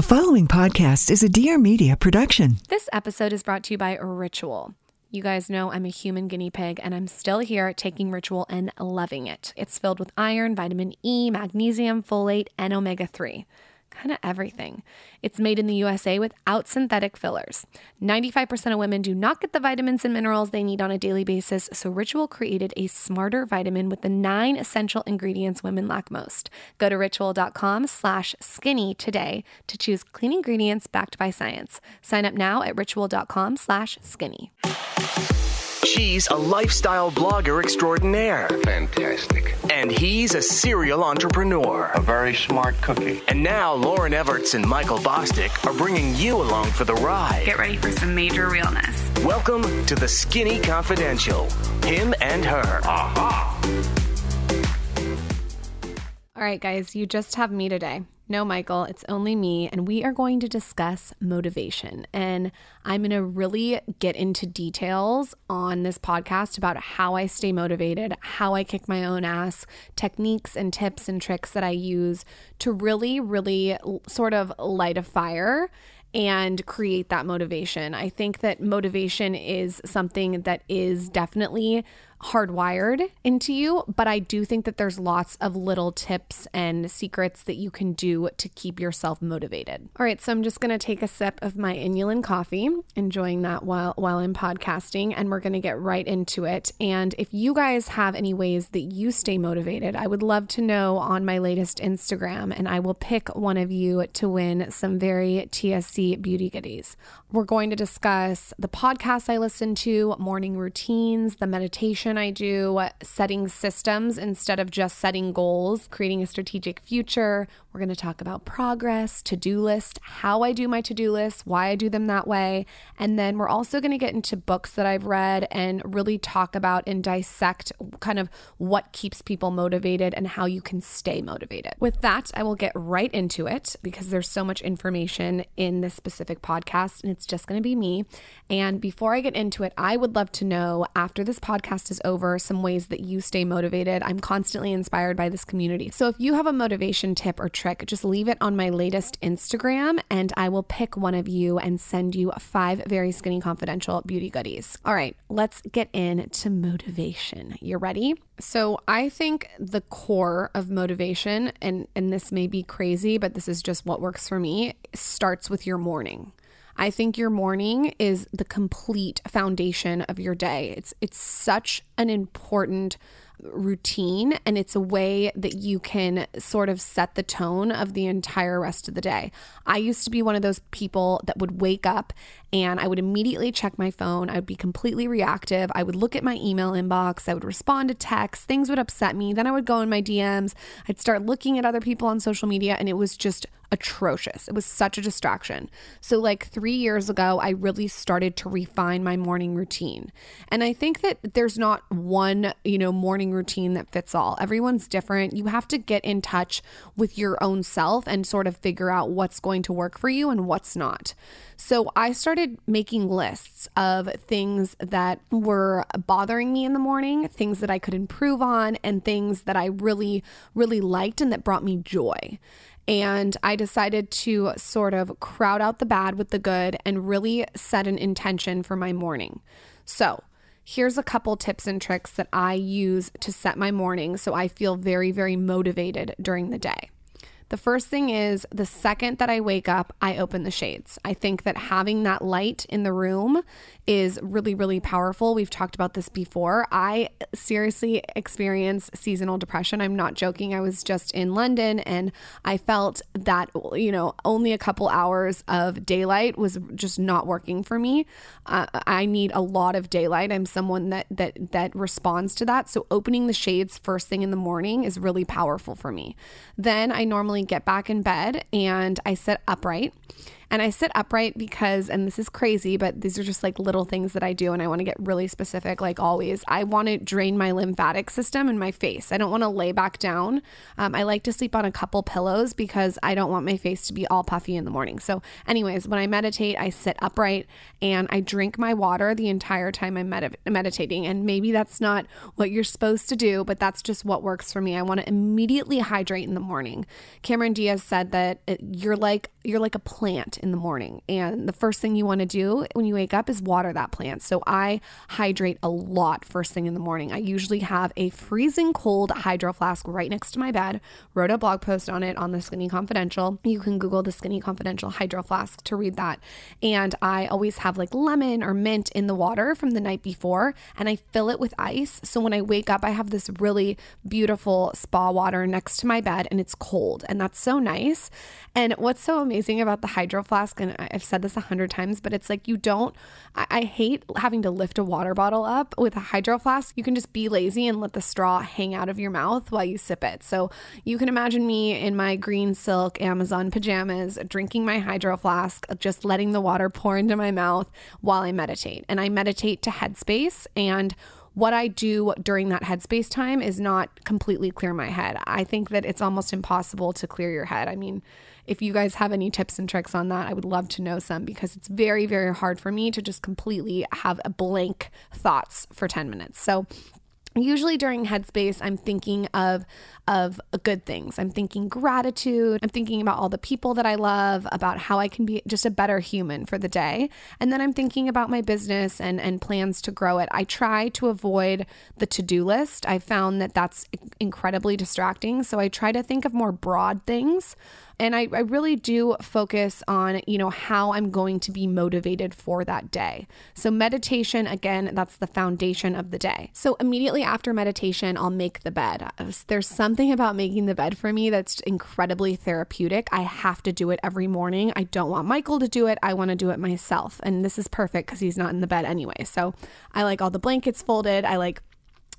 The following podcast is a Dear Media production. This episode is brought to you by Ritual. You guys know I'm a human guinea pig and I'm still here taking Ritual and loving it. It's filled with iron, vitamin E, magnesium, folate, and omega 3 kind of everything. It's made in the USA without synthetic fillers. 95% of women do not get the vitamins and minerals they need on a daily basis, so Ritual created a smarter vitamin with the nine essential ingredients women lack most. Go to ritual.com slash skinny today to choose clean ingredients backed by science. Sign up now at ritual.com slash skinny. She's a lifestyle blogger extraordinaire. Fantastic. And he's a serial entrepreneur. A very smart cookie. And now Lauryn Evarts and Michael Bosstick are bringing you along for the ride. Get ready for some major realness. Welcome to the Skinny Confidential. Him and her. Aha! All right, guys, you just have me today. No, Michael, it's only me, and we are going to discuss motivation. And I'm going to really get into details on this podcast about how I stay motivated, how I kick my own ass, techniques and tips and tricks that I use to really, really sort of light a fire and create that motivation. I think that motivation is something that is definitely hardwired into you, but I do think that there's lots of little tips and secrets that you can do to keep yourself motivated. All right, so I'm just going to take a sip of my inulin coffee, enjoying that while while I'm podcasting, and we're going to get right into it. And if you guys have any ways that you stay motivated, I would love to know on my latest Instagram, and I will pick one of you to win some very TSC beauty goodies. We're going to discuss the podcasts I listen to, morning routines, the meditation I do, setting systems instead of just setting goals, creating a strategic future. We're going to talk about progress, to do list, how I do my to do list, why I do them that way. And then we're also going to get into books that I've read and really talk about and dissect kind of what keeps people motivated and how you can stay motivated. With that, I will get right into it because there's so much information in this specific podcast and it's just going to be me. And before I get into it, I would love to know after this podcast is over some ways that you stay motivated. I'm constantly inspired by this community. So if you have a motivation tip or trick, just leave it on my latest Instagram and I will pick one of you and send you five very skinny confidential beauty goodies. All right, let's get into motivation. You ready? So I think the core of motivation, and, and this may be crazy, but this is just what works for me, starts with your morning. I think your morning is the complete foundation of your day. It's it's such an important routine and it's a way that you can sort of set the tone of the entire rest of the day. I used to be one of those people that would wake up and I would immediately check my phone. I would be completely reactive. I would look at my email inbox. I would respond to texts. Things would upset me. Then I would go in my DMs. I'd start looking at other people on social media and it was just atrocious. It was such a distraction. So, like three years ago, I really started to refine my morning routine. And I think that there's not one, you know, morning routine that fits all. Everyone's different. You have to get in touch with your own self and sort of figure out what's going to work for you and what's not. So I started making lists of things that were bothering me in the morning, things that I could improve on, and things that I really, really liked and that brought me joy. And I decided to sort of crowd out the bad with the good and really set an intention for my morning. So, here's a couple tips and tricks that I use to set my morning so I feel very, very motivated during the day. The first thing is the second that I wake up, I open the shades. I think that having that light in the room is really, really powerful. We've talked about this before. I seriously experience seasonal depression. I'm not joking. I was just in London and I felt that, you know, only a couple hours of daylight was just not working for me. Uh, I need a lot of daylight. I'm someone that, that, that responds to that. So opening the shades first thing in the morning is really powerful for me. Then I normally get back in bed and I sit upright And I sit upright because, and this is crazy, but these are just like little things that I do. And I want to get really specific, like always. I want to drain my lymphatic system and my face. I don't want to lay back down. Um, I like to sleep on a couple pillows because I don't want my face to be all puffy in the morning. So, anyways, when I meditate, I sit upright and I drink my water the entire time I'm med- meditating. And maybe that's not what you're supposed to do, but that's just what works for me. I want to immediately hydrate in the morning. Cameron Diaz said that it, you're like you're like a plant in the morning and the first thing you want to do when you wake up is water that plant. So I hydrate a lot first thing in the morning. I usually have a freezing cold hydro flask right next to my bed. Wrote a blog post on it on the Skinny Confidential. You can Google the Skinny Confidential hydro flask to read that. And I always have like lemon or mint in the water from the night before and I fill it with ice. So when I wake up, I have this really beautiful spa water next to my bed and it's cold and that's so nice. And what's so amazing about the hydro flask, and I've said this a hundred times, but it's like you don't, I, I, hate having to lift a water bottle up with a hydro flask. You can just be lazy and let the straw hang out of your mouth while you sip it. So you can imagine me in my green silk Amazon pajamas drinking my hydro flask, just letting the water pour into my mouth while I meditate. And I meditate to headspace and what I do during that headspace time is not completely clear my head. I think that it's almost impossible to clear your head. I mean, if you guys have any tips and tricks on that, I would love to know some because it's very, very hard for me to just completely have a blank thoughts for 10 minutes. So usually during headspace i'm thinking of of good things. I'm thinking gratitude. I'm thinking about all the people that i love about how i can be just a better human for the day. And then i'm thinking about my business and and plans to grow it. I try to avoid the to-do list. I found that that's incredibly distracting. So i try to think of more broad things and I, I really do focus on you know how i'm going to be motivated for that day. So meditation again that's the foundation of the day. So immediately after meditation i'll make the bed. Uh, there's something about making the bed for me that's incredibly therapeutic. I have to do it every morning. I don't want michael to do it. I want to do it myself. And this is perfect because he's not in the bed anyway. So i like all the blankets folded. I like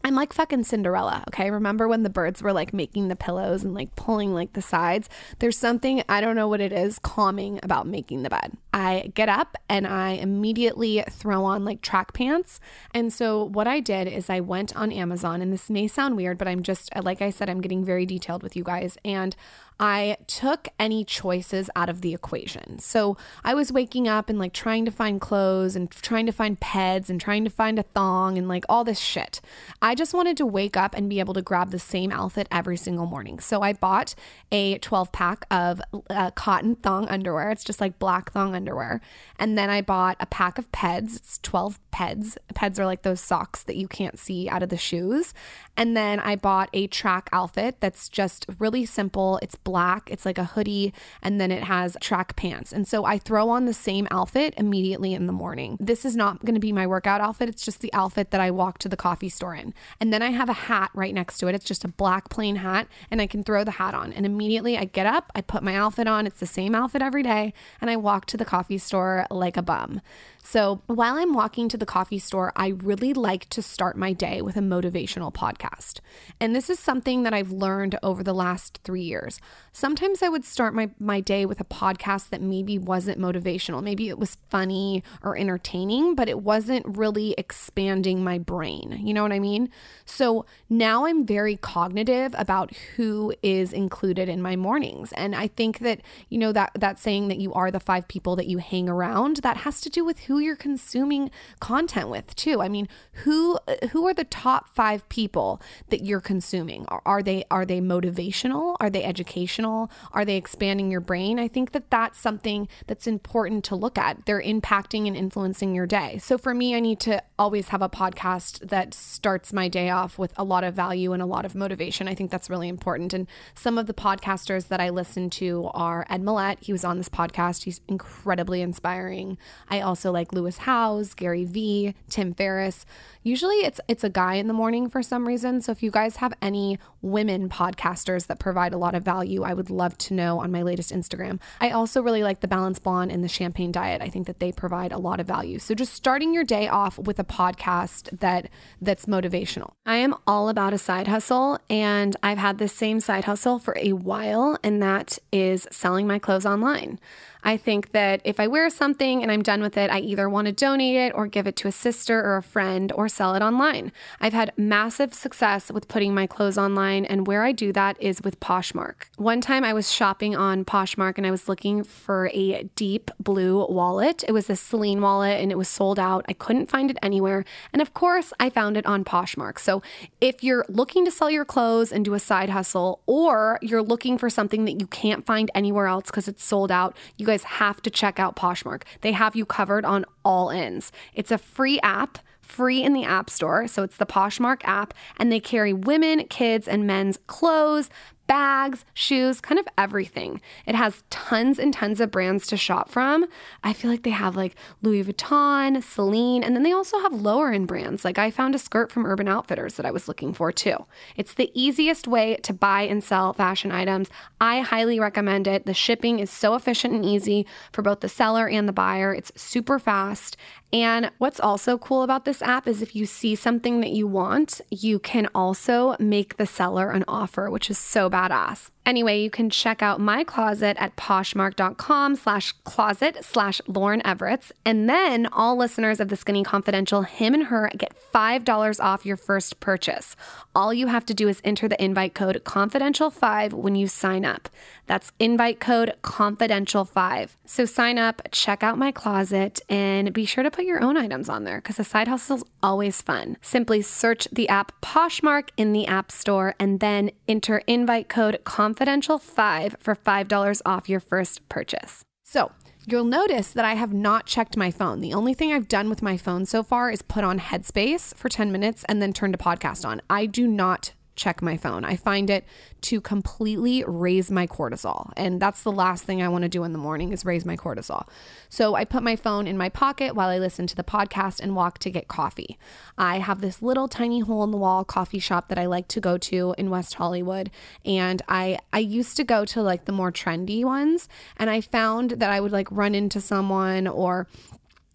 I'm like fucking Cinderella, okay? Remember when the birds were like making the pillows and like pulling like the sides? There's something, I don't know what it is, calming about making the bed. I get up and I immediately throw on like track pants. And so what I did is I went on Amazon, and this may sound weird, but I'm just, like I said, I'm getting very detailed with you guys. And I took any choices out of the equation. So I was waking up and like trying to find clothes and trying to find peds and trying to find a thong and like all this shit. I just wanted to wake up and be able to grab the same outfit every single morning. So I bought a 12 pack of uh, cotton thong underwear. It's just like black thong underwear. And then I bought a pack of peds. It's 12 peds. Peds are like those socks that you can't see out of the shoes. And then I bought a track outfit that's just really simple. It's black, it's like a hoodie, and then it has track pants. And so I throw on the same outfit immediately in the morning. This is not going to be my workout outfit, it's just the outfit that I walk to the coffee store in. And then I have a hat right next to it. It's just a black plain hat, and I can throw the hat on. And immediately I get up, I put my outfit on. It's the same outfit every day, and I walk to the coffee store like a bum. So while I'm walking to the coffee store, I really like to start my day with a motivational podcast. And this is something that I've learned over the last three years. Sometimes I would start my, my day with a podcast that maybe wasn't motivational. Maybe it was funny or entertaining, but it wasn't really expanding my brain. You know what I mean? So now I'm very cognitive about who is included in my mornings. And I think that, you know, that, that saying that you are the five people that you hang around, that has to do with who you're consuming content with too. I mean, who who are the top 5 people that you're consuming? Are, are they are they motivational? Are they educational? Are they expanding your brain? I think that that's something that's important to look at. They're impacting and influencing your day. So for me, I need to always have a podcast that starts my day off with a lot of value and a lot of motivation. I think that's really important. And some of the podcasters that I listen to are Ed Mylett. He was on this podcast. He's incredibly inspiring. I also like Lewis Howes, Gary Vee, Tim Ferriss. Usually it's it's a guy in the morning for some reason. So if you guys have any women podcasters that provide a lot of value I would love to know on my latest Instagram. I also really like the Balance Blonde and the Champagne Diet. I think that they provide a lot of value. So just starting your day off with a podcast that that's motivational. I am all about a side hustle and I've had this same side hustle for a while and that is selling my clothes online. I think that if I wear something and I'm done with it, I either want to donate it or give it to a sister or a friend or sell it online. I've had massive success with putting my clothes online, and where I do that is with Poshmark. One time I was shopping on Poshmark and I was looking for a deep blue wallet. It was a Celine wallet and it was sold out. I couldn't find it anywhere. And of course, I found it on Poshmark. So if you're looking to sell your clothes and do a side hustle, or you're looking for something that you can't find anywhere else because it's sold out, you guys have to check out Poshmark. They have you covered on all ends. It's a free app free in the App Store. So it's the Poshmark app, and they carry women, kids, and men's clothes, bags, shoes, kind of everything. It has tons and tons of brands to shop from. I feel like they have like Louis Vuitton, Celine, and then they also have lower end brands. Like I found a skirt from Urban Outfitters that I was looking for too. It's the easiest way to buy and sell fashion items. I highly recommend it. The shipping is so efficient and easy for both the seller and the buyer. It's super fast. And what's also cool about this app is if you see something that you want, you can also make the seller an offer, which is so badass. Anyway, you can check out my closet at poshmark.com slash closet slash Lauryn Evarts. And then all listeners of the Skinny Confidential, him and her get $5 off your first purchase. All you have to do is enter the invite code confidential5 when you sign up. That's invite code confidential5. So sign up, check out my closet, and be sure to put your own items on there because a side hustle is always fun. Simply search the app Poshmark in the App Store and then enter invite code confidential confidential 5 for $5 off your first purchase. So, You'll notice that I have not checked my phone. The only thing I've done with my phone so far is put on Headspace for 10 minutes and then turn to podcast on. I do not check my phone. I find it to completely raise my cortisol. And that's the last thing I want to do in the morning is raise my cortisol. So I put my phone in my pocket while I listen to the podcast and walk to get coffee. I have this little tiny hole in the wall coffee shop that I like to go to in West Hollywood. And I I used to go to like the more trendy ones and I found that I would like run into someone or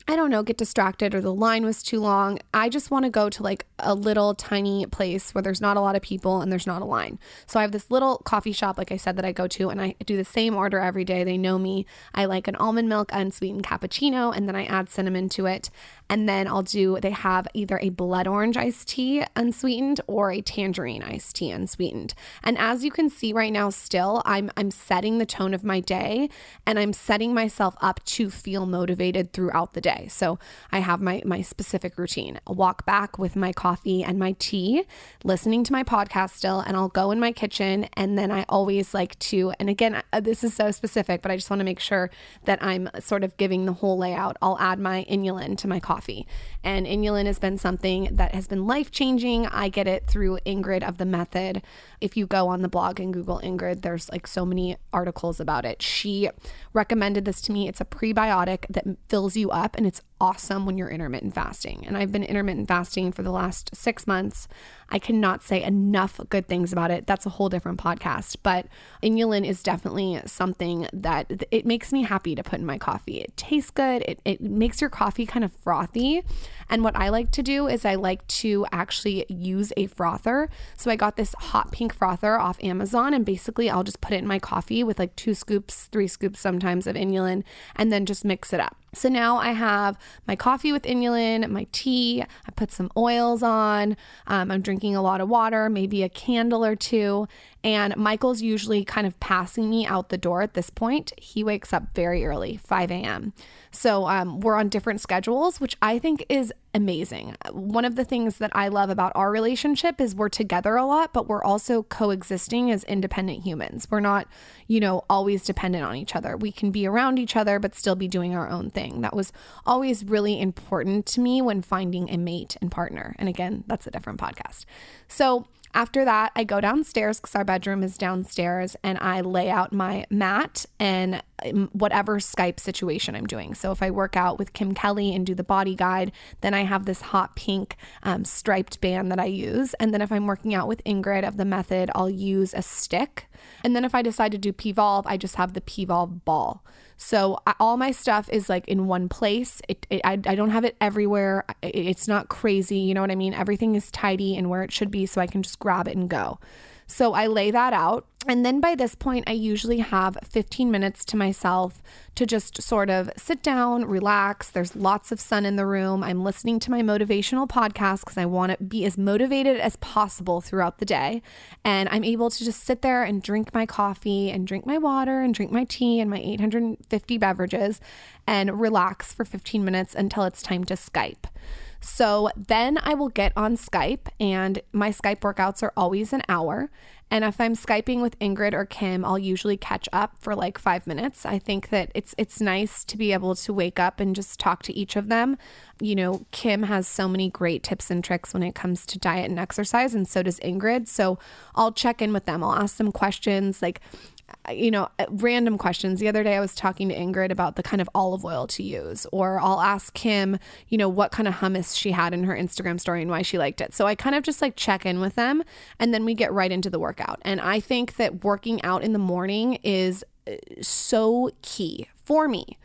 I don't know, get distracted or the line was too long. I just want to go to like a little tiny place where there's not a lot of people and there's not a line. So I have this little coffee shop, like I said, that I go to and I do the same order every day. They know me. I like an almond milk unsweetened cappuccino and then I add cinnamon to it. And then I'll do, they have either a blood orange iced tea unsweetened or a tangerine iced tea unsweetened. And as you can see right now, still, I'm, I'm setting the tone of my day and I'm setting myself up to feel motivated throughout the day. So I have my, my specific routine. I'll walk back with my coffee and my tea, listening to my podcast still, and I'll go in my kitchen. And then I always like to, and again, uh, this is so specific, but I just want to make sure that I'm sort of giving the whole layout. I'll add my inulin to my coffee coffee. And inulin has been something that has been life changing. I get it through Ingrid of the Method. If you go on the blog and Google Ingrid, there's like so many articles about it. She recommended this to me. It's a prebiotic that fills you up and it's awesome when you're intermittent fasting. And I've been intermittent fasting for the last six months. I cannot say enough good things about it. That's a whole different podcast. But inulin is definitely something that it makes me happy to put in my coffee. It tastes good. It, it makes your coffee kind of frothy. And what I like to do is I like to actually use a frother. So I got this hot pink frother off Amazon and basically I'll just put it in my coffee with like two scoops, three scoops sometimes of inulin and then just mix it up. So now I have my coffee with inulin, my tea, I put some oils on, um, I'm drinking a lot of water, maybe a candle or two. And Michael's usually kind of passing me out the door at this point. He wakes up very early, 5 a.m. So um, we're on different schedules, which I think is amazing. One of the things that I love about our relationship is we're together a lot, but we're also coexisting as independent humans. We're not, you know, always dependent on each other. We can be around each other, but still be doing our own thing. That was always really important to me when finding a mate and partner. And again, that's a different podcast. So, after that, I go downstairs because our bedroom is downstairs and I lay out my mat and um, whatever Skype situation I'm doing. So if I work out with Kim Kelly and do the body guide, then I have this hot pink um, striped band that I use. And then if I'm working out with Ingrid of the method, I'll use a stick And then if I decide to do Pvolve, I just have the Pvolve ball. So I, all my stuff is like in one place. It, it I, I don't have it everywhere. It, it's not crazy. You know what I mean? Everything is tidy and where it should be so I can just grab it and go. So I lay that out. And then by this point, I usually have 15 minutes to myself to just sort of sit down, relax. There's lots of sun in the room. I'm listening to my motivational podcast because I want to be as motivated as possible throughout the day. And I'm able to just sit there and drink my coffee and drink my water and drink my tea and my 850 beverages and relax for 15 minutes until it's time to Skype. So then I will get on Skype, and my Skype workouts are always an hour. And if I'm Skyping with Ingrid or Kim, I'll usually catch up for like five minutes. I think that it's it's nice to be able to wake up and just talk to each of them. You know, Kim has so many great tips and tricks when it comes to diet and exercise, and so does Ingrid. So I'll check in with them. I'll ask them questions like, you know, uh, random questions. The other day I was talking to Ingrid about the kind of olive oil to use, or I'll ask him, you know, what kind of hummus she had in her Instagram story and why she liked it. So I kind of just like check in with them and then we get right into the workout. And I think that working out in the morning is uh, so key for me.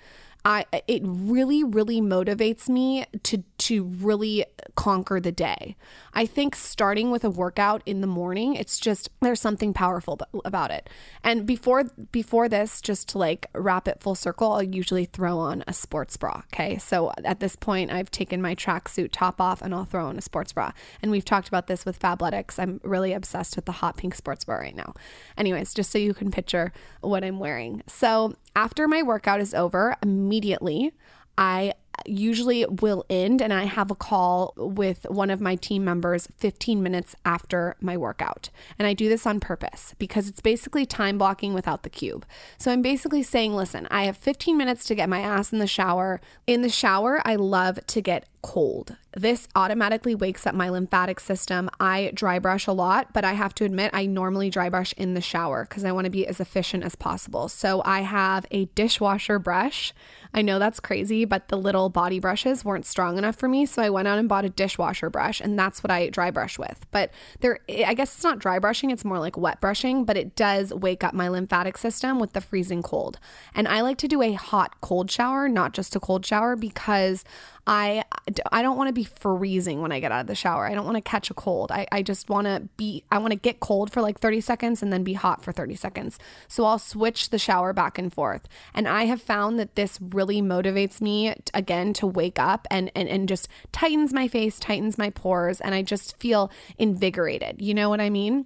I it really really motivates me to to really conquer the day. I think starting with a workout in the morning, it's just there's something powerful about it. And before before this, just to like wrap it full circle, I'll usually throw on a sports bra. Okay, so at this point, I've taken my tracksuit top off and I'll throw on a sports bra. And we've talked about this with Fabletics. I'm really obsessed with the hot pink sports bra right now. Anyways, just so you can picture what I'm wearing. So after my workout is over, immediately I usually will end and I have a call with one of my team members 15 minutes after my workout. And I do this on purpose because it's basically time blocking without the cube. So I'm basically saying, listen, I have 15 minutes to get my ass in the shower. In the shower, I love to get cold. This automatically wakes up my lymphatic system. I dry brush a lot, but I have to admit, I normally dry brush in the shower because I want to be as efficient as possible. So I have a dishwasher brush. I know that's crazy, but the little body brushes weren't strong enough for me. So I went out and bought a dishwasher brush, and that's what I dry brush with. But there, eh, I guess it's not dry brushing, it's more like wet brushing, but it does wake up my lymphatic system with the freezing cold. And I like to do a hot cold shower, not just a cold shower, because I I don't want to be freezing when I get out of the shower. I don't want to catch a cold. I, I just want to be I want to get cold for like 30 seconds and then be hot for 30 seconds. So I'll switch the shower back and forth. And I have found that this really motivates me again to wake up and and, and just tightens my face, tightens my pores, and I just feel invigorated. You know what I mean?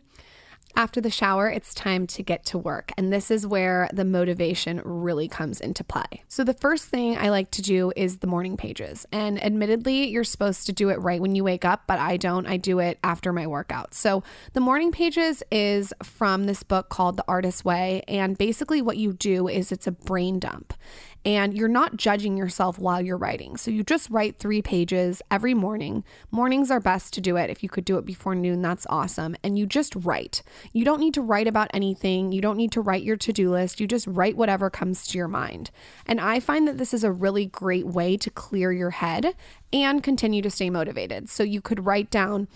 After the shower, it's time to get to work. And this is where the motivation really comes into play. So, the first thing I like to do is the morning pages. And admittedly, you're supposed to do it right when you wake up, but I don't. I do it after my workout. So, the morning pages is from this book called The Artist's Way. And basically, what you do is it's a brain dump and you're not judging yourself while you're writing. So you just write three pages every morning. Mornings are best to do it. If you could do it before noon, that's awesome. And you just write. You don't need to write about anything. You don't need to write your to do list. You just write whatever comes to your mind. And I find that this is a really great way to clear your head and continue to stay motivated. So you could write down,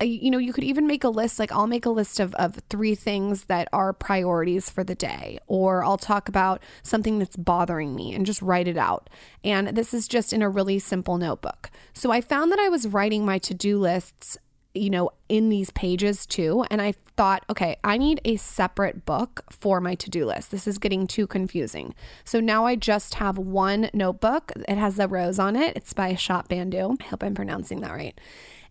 uh, you know, you could even make a list like I'll make a list of, of three things that are priorities for the day, or I'll talk about something that's bothering me and just write it out. And this is just in a really simple notebook. So I found that I was writing my to do lists you know, in these pages too. And I thought, okay, I need a separate book for my to do list. This is getting too confusing. So now I just have one notebook. It has a rose on it. It's by Shop Bandu. I hope I'm pronouncing that right.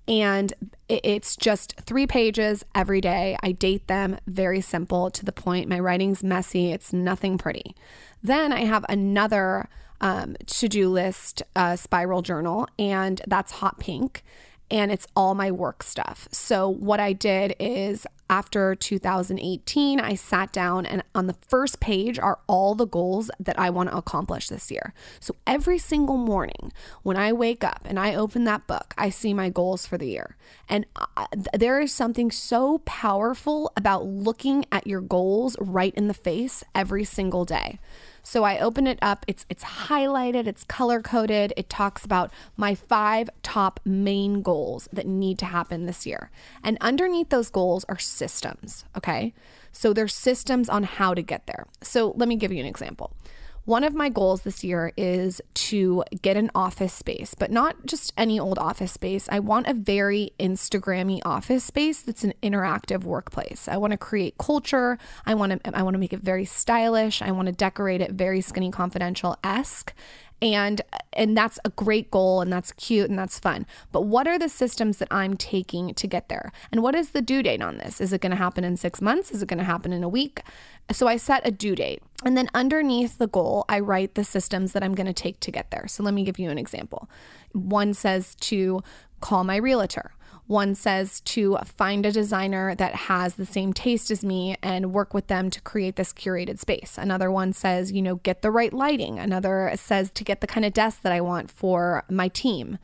And it's just three pages every day. I date them very simple to the point. My writing's messy, it's nothing pretty. Then I have another um, to do list uh, spiral journal, and that's hot pink and it's all my work stuff. So, what I did is after 2018, I sat down and on the first page are all the goals that I want to accomplish this year. So, every single morning when I wake up and I open that book, I see my goals for the year. And uh, I, there is something so powerful about looking at your goals right in the face every single day. So I open it up. It's it's highlighted, it's color coded. It talks about my five top main goals that need to happen this year. And underneath those goals are systems, okay? So there's systems on how to get there. So let me give you an example. One of my goals this year is to get an office space, but not just any old office space. I want a very Instagrammy office space that's an interactive workplace. I want to create culture. I want to I want to make it very stylish. I want to decorate it very skinny confidential esque and and that's a great goal and that's cute and that's fun but what are the systems that i'm taking to get there and what is the due date on this is it going to happen in six months is it going to happen in a week so i set a due date and then underneath the goal i write the systems that i'm going to take to get there so let me give you an example one says to call my realtor one says to find a designer that has the same taste as me and work with them to create this curated space. Another one says, you know, get the right lighting. Another says to get the kind of desk that I want for my team.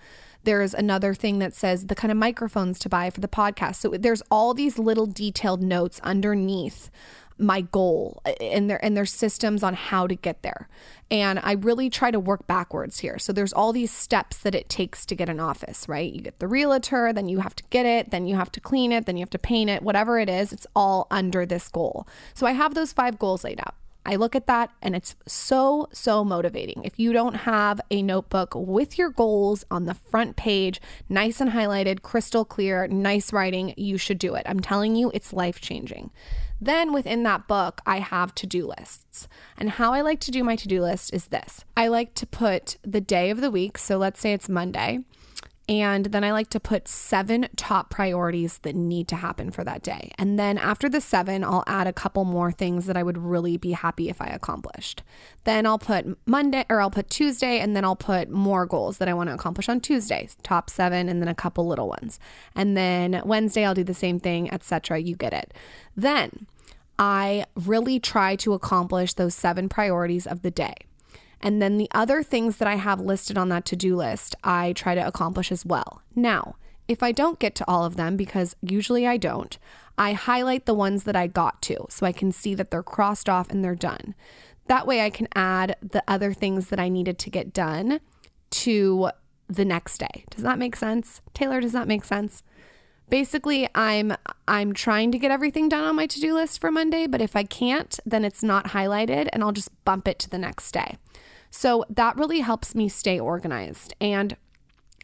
There's another thing that says the kind of microphones to buy for the podcast. So there's all these little detailed notes underneath my goal uh, and their and their systems on how to get there. And I really try to work backwards here. So there's all these steps that it takes to get an office, right? You get the realtor, then you have to get it, then you have to clean it, then you have to paint it, whatever it is, it's all under this goal. So I have those five goals laid out. I look at that and it's so, so motivating. If you don't have a notebook with your goals on the front page, nice and highlighted, crystal clear, nice writing, you should do it. I'm telling you, it's life changing. Then within that book, I have to do lists. And how I like to do my to do list is this I like to put the day of the week. So let's say it's Monday. And then I like to put seven top priorities that need to happen for that day. And then after the seven, I'll add a couple more things that I would really be happy if I accomplished. Then I'll put Monday or I'll put Tuesday and then I'll put more goals that I want to accomplish on Tuesday, top seven, and then a couple little ones. And then Wednesday, I'll do the same thing, etc. You get it. Then I really try to accomplish those seven priorities of the day. And then the other things that I have listed on that to do list, I try to accomplish as well. Now, if I don't get to all of them, because usually I don't, I highlight the ones that I got to so I can see that they're crossed off and they're done. That way I can add the other things that I needed to get done to the next day. Does that make sense? Taylor, does that make sense? Basically, I'm I'm trying to get everything done on my to-do list for Monday, but if I can't, then it's not highlighted and I'll just bump it to the next day. So that really helps me stay organized. And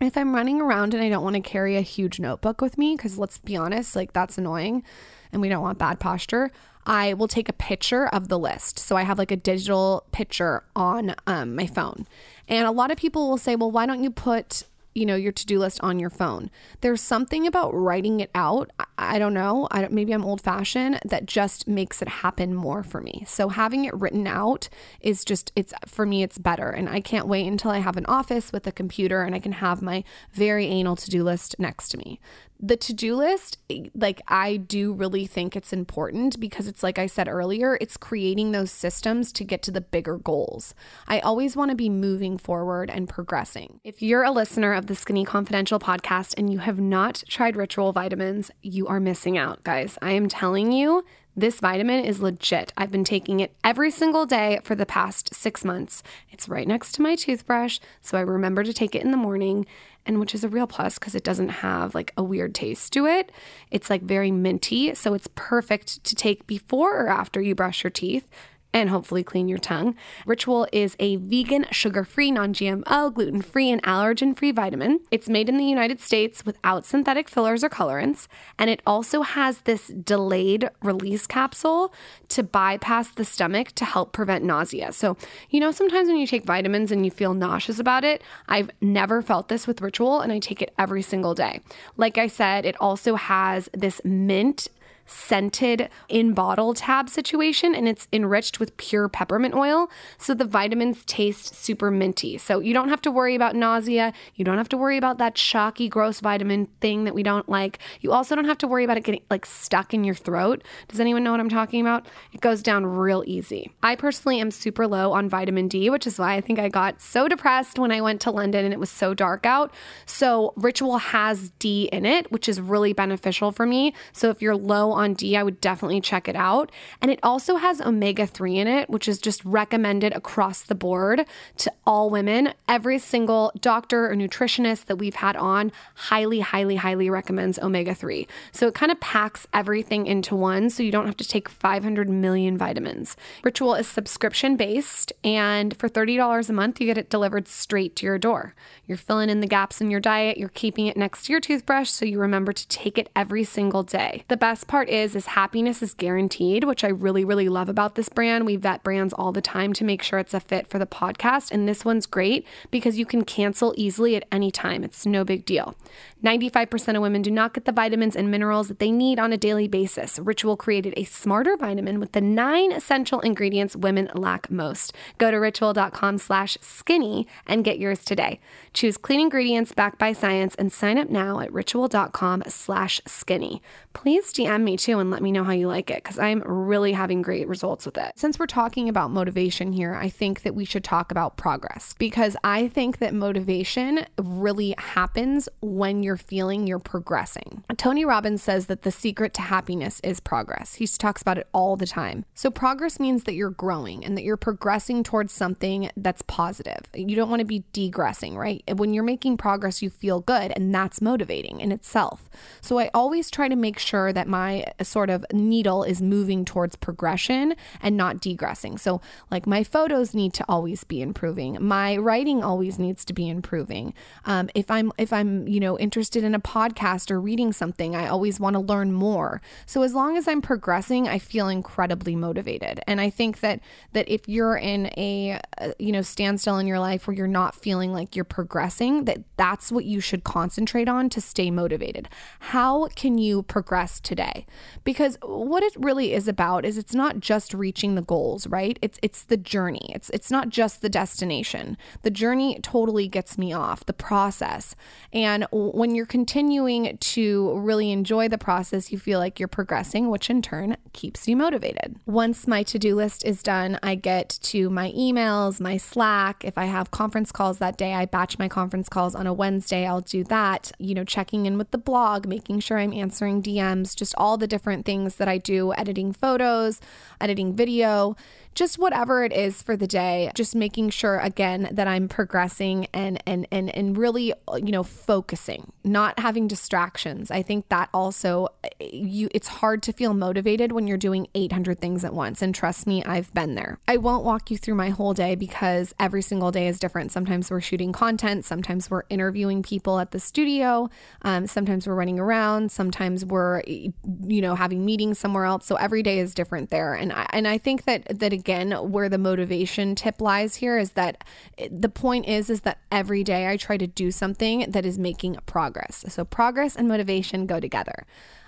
if I'm running around and I don't want to carry a huge notebook with me, because let's be honest, like that's annoying and we don't want bad posture, I will take a picture of the list. So I have like a digital picture on um, my phone. And a lot of people will say, well, why don't you put you know your to-do list on your phone. There's something about writing it out i, I don't know I don't, maybe i'm old fashioned that just makes it happen more for me. So having it written out is just it's for me it's better. And i can't wait until i have an office with a computer and i can have my very anal to-do list next to me the to-do list eh, like i do really think it's important because it's like i said earlier it's creating those systems to get to the bigger goals i always want to be moving forward and progressing if you're a listener of the skinny confidential podcast and you have not tried ritual vitamins you are missing out guys i am telling you this vitamin is legit. I've been taking it every single day for the past six months. It's right next to my toothbrush, so I remember to take it in the morning and which is a real plus because it doesn't have like a weird taste to it. It's like very minty, so it's perfect to take before or after you brush your teeth and hopefully clean your tongue. Ritual is a vegan, sugar free, non GMO, gluten free, and allergen free vitamin. It's made in the United States without synthetic fillers or colorants, and it also has this delayed release capsule to bypass the stomach to help prevent nausea. So, you know, sometimes when you take vitamins and you feel nauseous about it, I've never felt this with Ritual, and I take it every single day. Like I said, it also has this mint scented in bottle tab situation and it's enriched with pure peppermint oil. So the vitamins taste super minty. So you don't have to worry about nausea. You don't have to worry about that shocky, gross vitamin thing that we don't like. You also don't have to worry about it getting like stuck in your throat. Does anyone know what I'm talking about? It goes down real easy. I personally am super low on vitamin D, which is why I think I got so depressed when I went to London and it was so dark out. So Ritual has D in it, which is really beneficial for me. So if you're low on D, I would definitely check it out. And it also has omega 3 in it, which is just recommended across the board to all women. Every single doctor or nutritionist that we've had on highly, highly, highly recommends omega 3. So it kind of packs everything into one so you don't have to take 500 million vitamins. Ritual is subscription based, and for $30 a month, you get it delivered straight to your door. You're filling in the gaps in your diet, you're keeping it next to your toothbrush so you remember to take it every single day. The best part is is happiness is guaranteed, which I really really love about this brand. We vet brands all the time to make sure it's a fit for the podcast, and this one's great because you can cancel easily at any time. It's no big deal. 95% of women do not get the vitamins and minerals that they need on a daily basis. Ritual created a smarter vitamin with the nine essential ingredients women lack most. Go to ritual.com slash skinny and get yours today. Choose clean ingredients backed by science and sign up now at ritual.com slash skinny. Please DM me too and let me know how you like it because I'm really having great results with it. Since we're talking about motivation here, I think that we should talk about progress because I think that motivation really happens when you're feeling you're progressing. Tony Robbins says that the secret to happiness is progress. He talks about it all the time. So, progress means that you're growing and that you're progressing towards something that's positive. You don't want to be degressing, right? When you're making progress, you feel good, and that's motivating in itself. So, I always try to make sure that my sort of needle is moving towards progression and not degressing. So, like my photos need to always be improving. My writing always needs to be improving. Um, if I'm if I'm you know interested in a podcast or reading something, I always want to learn more. So as long as I'm progressing, I feel incredibly motivated. And I think that that if you're in a uh, you know standstill in your life where you're not feeling like you're progressing, that that's what you should concentrate on to stay motivated. How can you progress today? Because what it really is about is it's not just reaching the goals, right? It's it's the journey. It's it's not just the destination. The journey totally gets me off, the process. And when you're continuing to really enjoy the process, you feel like you're progressing, which in turn keeps you motivated. Once my to do list is done, I get to my emails, my Slack. If I have conference calls that day, I batch my conference calls on a Wednesday. I'll do that, you know, checking in with the blog, making sure I'm answering DMs, just all the different things that I do, editing photos, editing video just whatever it is for the day, just making sure again that I'm progressing and and and and really you know focusing, not having distractions. I think that also you it's hard to feel motivated when you're doing 800 things at once and trust me, I've been there. I won't walk you through my whole day because every single day is different. Sometimes we're shooting content, sometimes we're interviewing people at the studio, um, sometimes we're running around, sometimes we're you know having meetings somewhere else. So every day is different there. And I, and I think that that again where the motivation tip lies here is that the point is is that every day I try to do something that is making progress. So progress and motivation go together.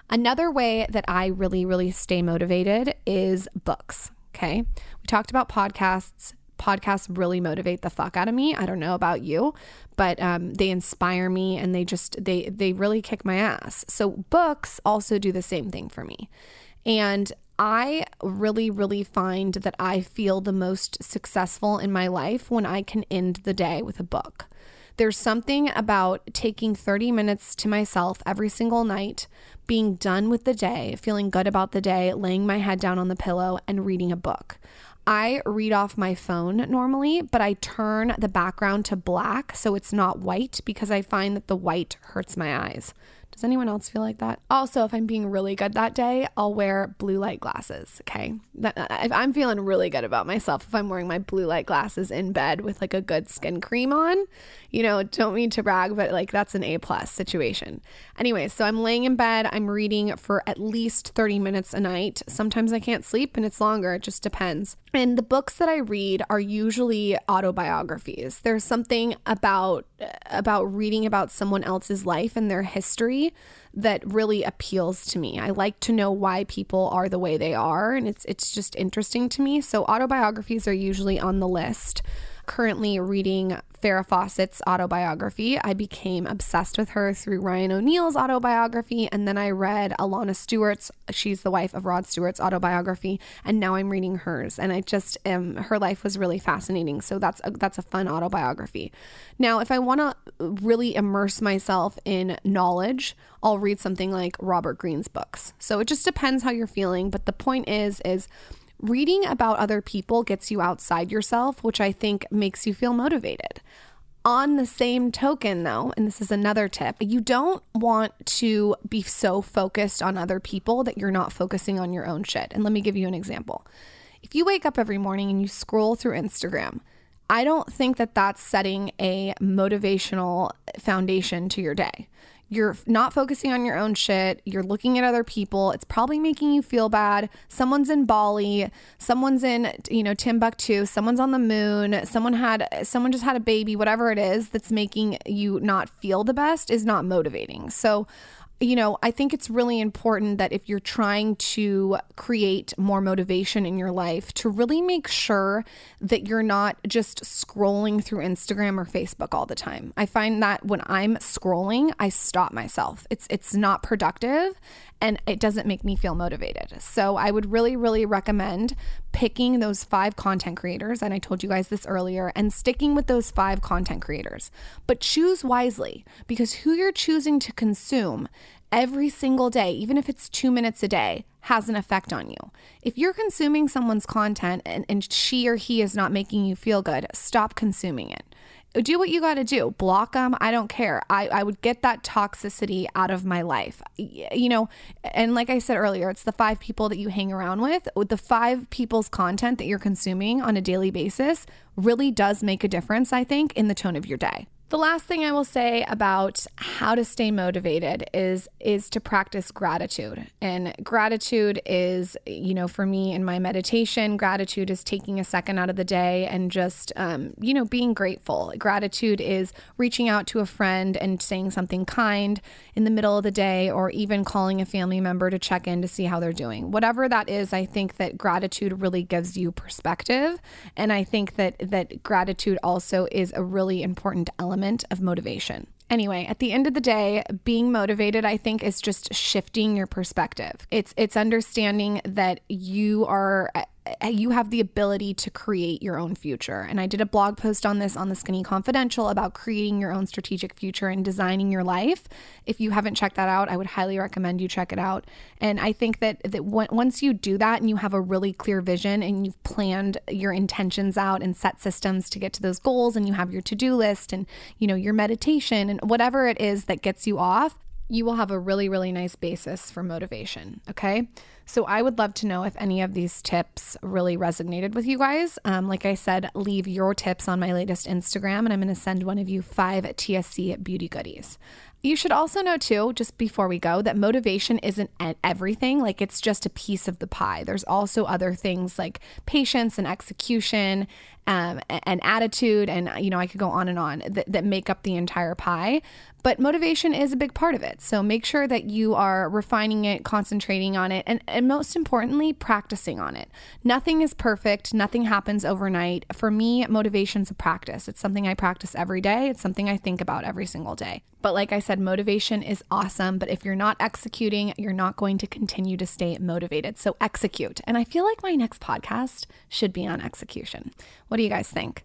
Another way that I really really stay motivated is books, okay? We talked about podcasts podcasts really motivate the fuck out of me. I don't know about you, but um, they inspire me and they just they they really kick my ass. So books also do the same thing for me. And I really, really find that I feel the most successful in my life when I can end the day with a book. There's something about taking 30 minutes to myself every single night, being done with the day, feeling good about the day, laying my head down on the pillow, and reading a book. I read off my phone normally, but I turn the background to black so it's not white because I find that the white hurts my eyes. Does anyone else feel like that? Also, if I'm being really good that day, I'll wear blue light glasses. Okay. Uh, if I'm feeling really good about myself, if I'm wearing my blue light glasses in bed with like a good skin cream on, you know, don't mean to brag, but like that's an A plus situation. Anyway, so I'm laying in bed, I'm reading for at least 30 minutes a night. Sometimes I can't sleep and it's longer, it just depends. And the books that I read are usually autobiographies. There's something about about reading about someone else's life and their history that really appeals to me. I like to know why people are the way they are and it's it's just interesting to me. So autobiographies are usually on the list. Currently reading Farrah Fawcett's autobiography. I became obsessed with her through Ryan O'Neal's autobiography, and then I read Alana Stewart's, she's the wife of Rod Stewart's autobiography, and now I'm reading hers. And I just um, her life was really fascinating. So that's a, that's a fun autobiography. Now, if I want to really immerse myself in knowledge, I'll read something like Robert Greene's books. So it just depends how you're feeling, but the point is is reading about other people gets you outside yourself, which I think makes you feel motivated. On the same token, though, and this is another tip, you don't want to be so focused on other people that you're not focusing on your own shit. And let me give you an example. If you wake up every morning and you scroll through Instagram, I don't think that that's setting a motivational foundation to your day. You're not focusing on your own shit. You're looking at other people. It's probably making you feel bad. Someone's in Bali. Someone's in, you know, Timbuktu. Someone's on the moon. Someone had, someone just had a baby. Whatever it is that's making you not feel the best is not motivating. So you know, I think it's really important that if you're trying to create more motivation in your life, to really make sure that you're not just scrolling through Instagram or Facebook all the time. I find that when I'm scrolling, I stop myself. It's it's not productive and it doesn't make me feel motivated. So I would really really recommend picking those 5 content creators and I told you guys this earlier and sticking with those 5 content creators. But choose wisely because who you're choosing to consume every single day, even if it's two minutes a day, has an effect on you. If you're consuming someone's content and, and she or he is not making you feel good, stop consuming it. Do what you got to do. Block them. I don't care. I, I would get that toxicity out of my life. You know, and like I said earlier, it's the five people that you hang around with. With the five people's content that you're consuming on a daily basis really does make a difference, I think, in the tone of your day. The last thing I will say about how to stay motivated is is to practice gratitude. And gratitude is, you know, for me in my meditation, gratitude is taking a second out of the day and just, um, you know, being grateful. Gratitude is reaching out to a friend and saying something kind in the middle of the day, or even calling a family member to check in to see how they're doing. Whatever that is, I think that gratitude really gives you perspective, and I think that that gratitude also is a really important element element of motivation. Anyway, at the end of the day, being motivated I think is just shifting your perspective. It's it's understanding that you are Uh, you have the ability to create your own future. And I did a blog post on this on the Skinny Confidential about creating your own strategic future and designing your life. If you haven't checked that out, I would highly recommend you check it out. And I think that that once you do that and you have a really clear vision and you've planned your intentions out and set systems to get to those goals and you have your to-do list and you know your meditation and whatever it is that gets you off, you will have a really really nice basis for motivation, okay? So I would love to know if any of these tips really resonated with you guys. Um, like I said, leave your tips on my latest Instagram, and I'm going to send one of you five TSC beauty goodies. You should also know, too, just before we go, that motivation isn't everything. Like it's just a piece of the pie. There's also other things like patience and execution um, and attitude. And, you know, I could go on and on that, that make up the entire pie. But motivation is a big part of it. So make sure that you are refining it, concentrating on it, and, and most importantly, practicing on it. Nothing is perfect, nothing happens overnight. For me, motivation's a practice. It's something I practice every day, it's something I think about every single day. But like I said, motivation is awesome. But if you're not executing, you're not going to continue to stay motivated. So execute. And I feel like my next podcast should be on execution. Do you guys think?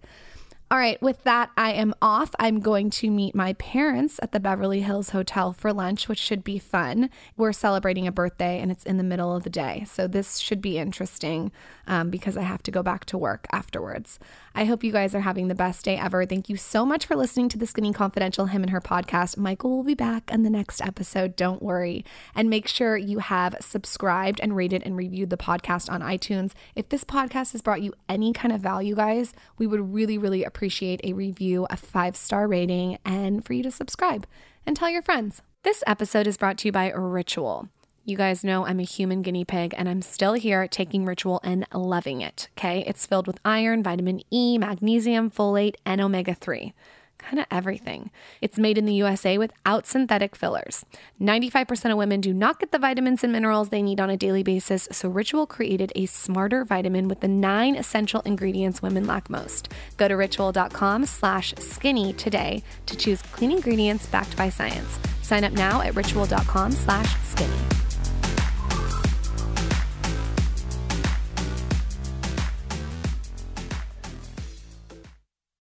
All right, with that, I am off. I'm going to meet my parents at the Beverly Hills Hotel for lunch, which should be fun. We're celebrating a birthday and it's in the middle of the day. So this should be interesting um, because I have to go back to work afterwards. I hope you guys are having the best day ever. Thank you so much for listening to the Skinny Confidential Him and Her podcast. Michael will be back on the next episode. Don't worry. And make sure you have subscribed and rated and reviewed the podcast on iTunes. If this podcast has brought you any kind of value, guys, we would really, really appreciate a review, a five star rating, and for you to subscribe and tell your friends. This episode is brought to you by Ritual. You guys know I'm a human guinea pig and I'm still here taking ritual and loving it. Okay. It's filled with iron, vitamin E, magnesium, folate, and omega 3. Kind of everything. It's made in the USA without synthetic fillers. 95% of women do not get the vitamins and minerals they need on a daily basis, so Ritual created a smarter vitamin with the nine essential ingredients women lack most. Go to ritual.com slash skinny today to choose clean ingredients backed by science. Sign up now at ritual.com slash skinny.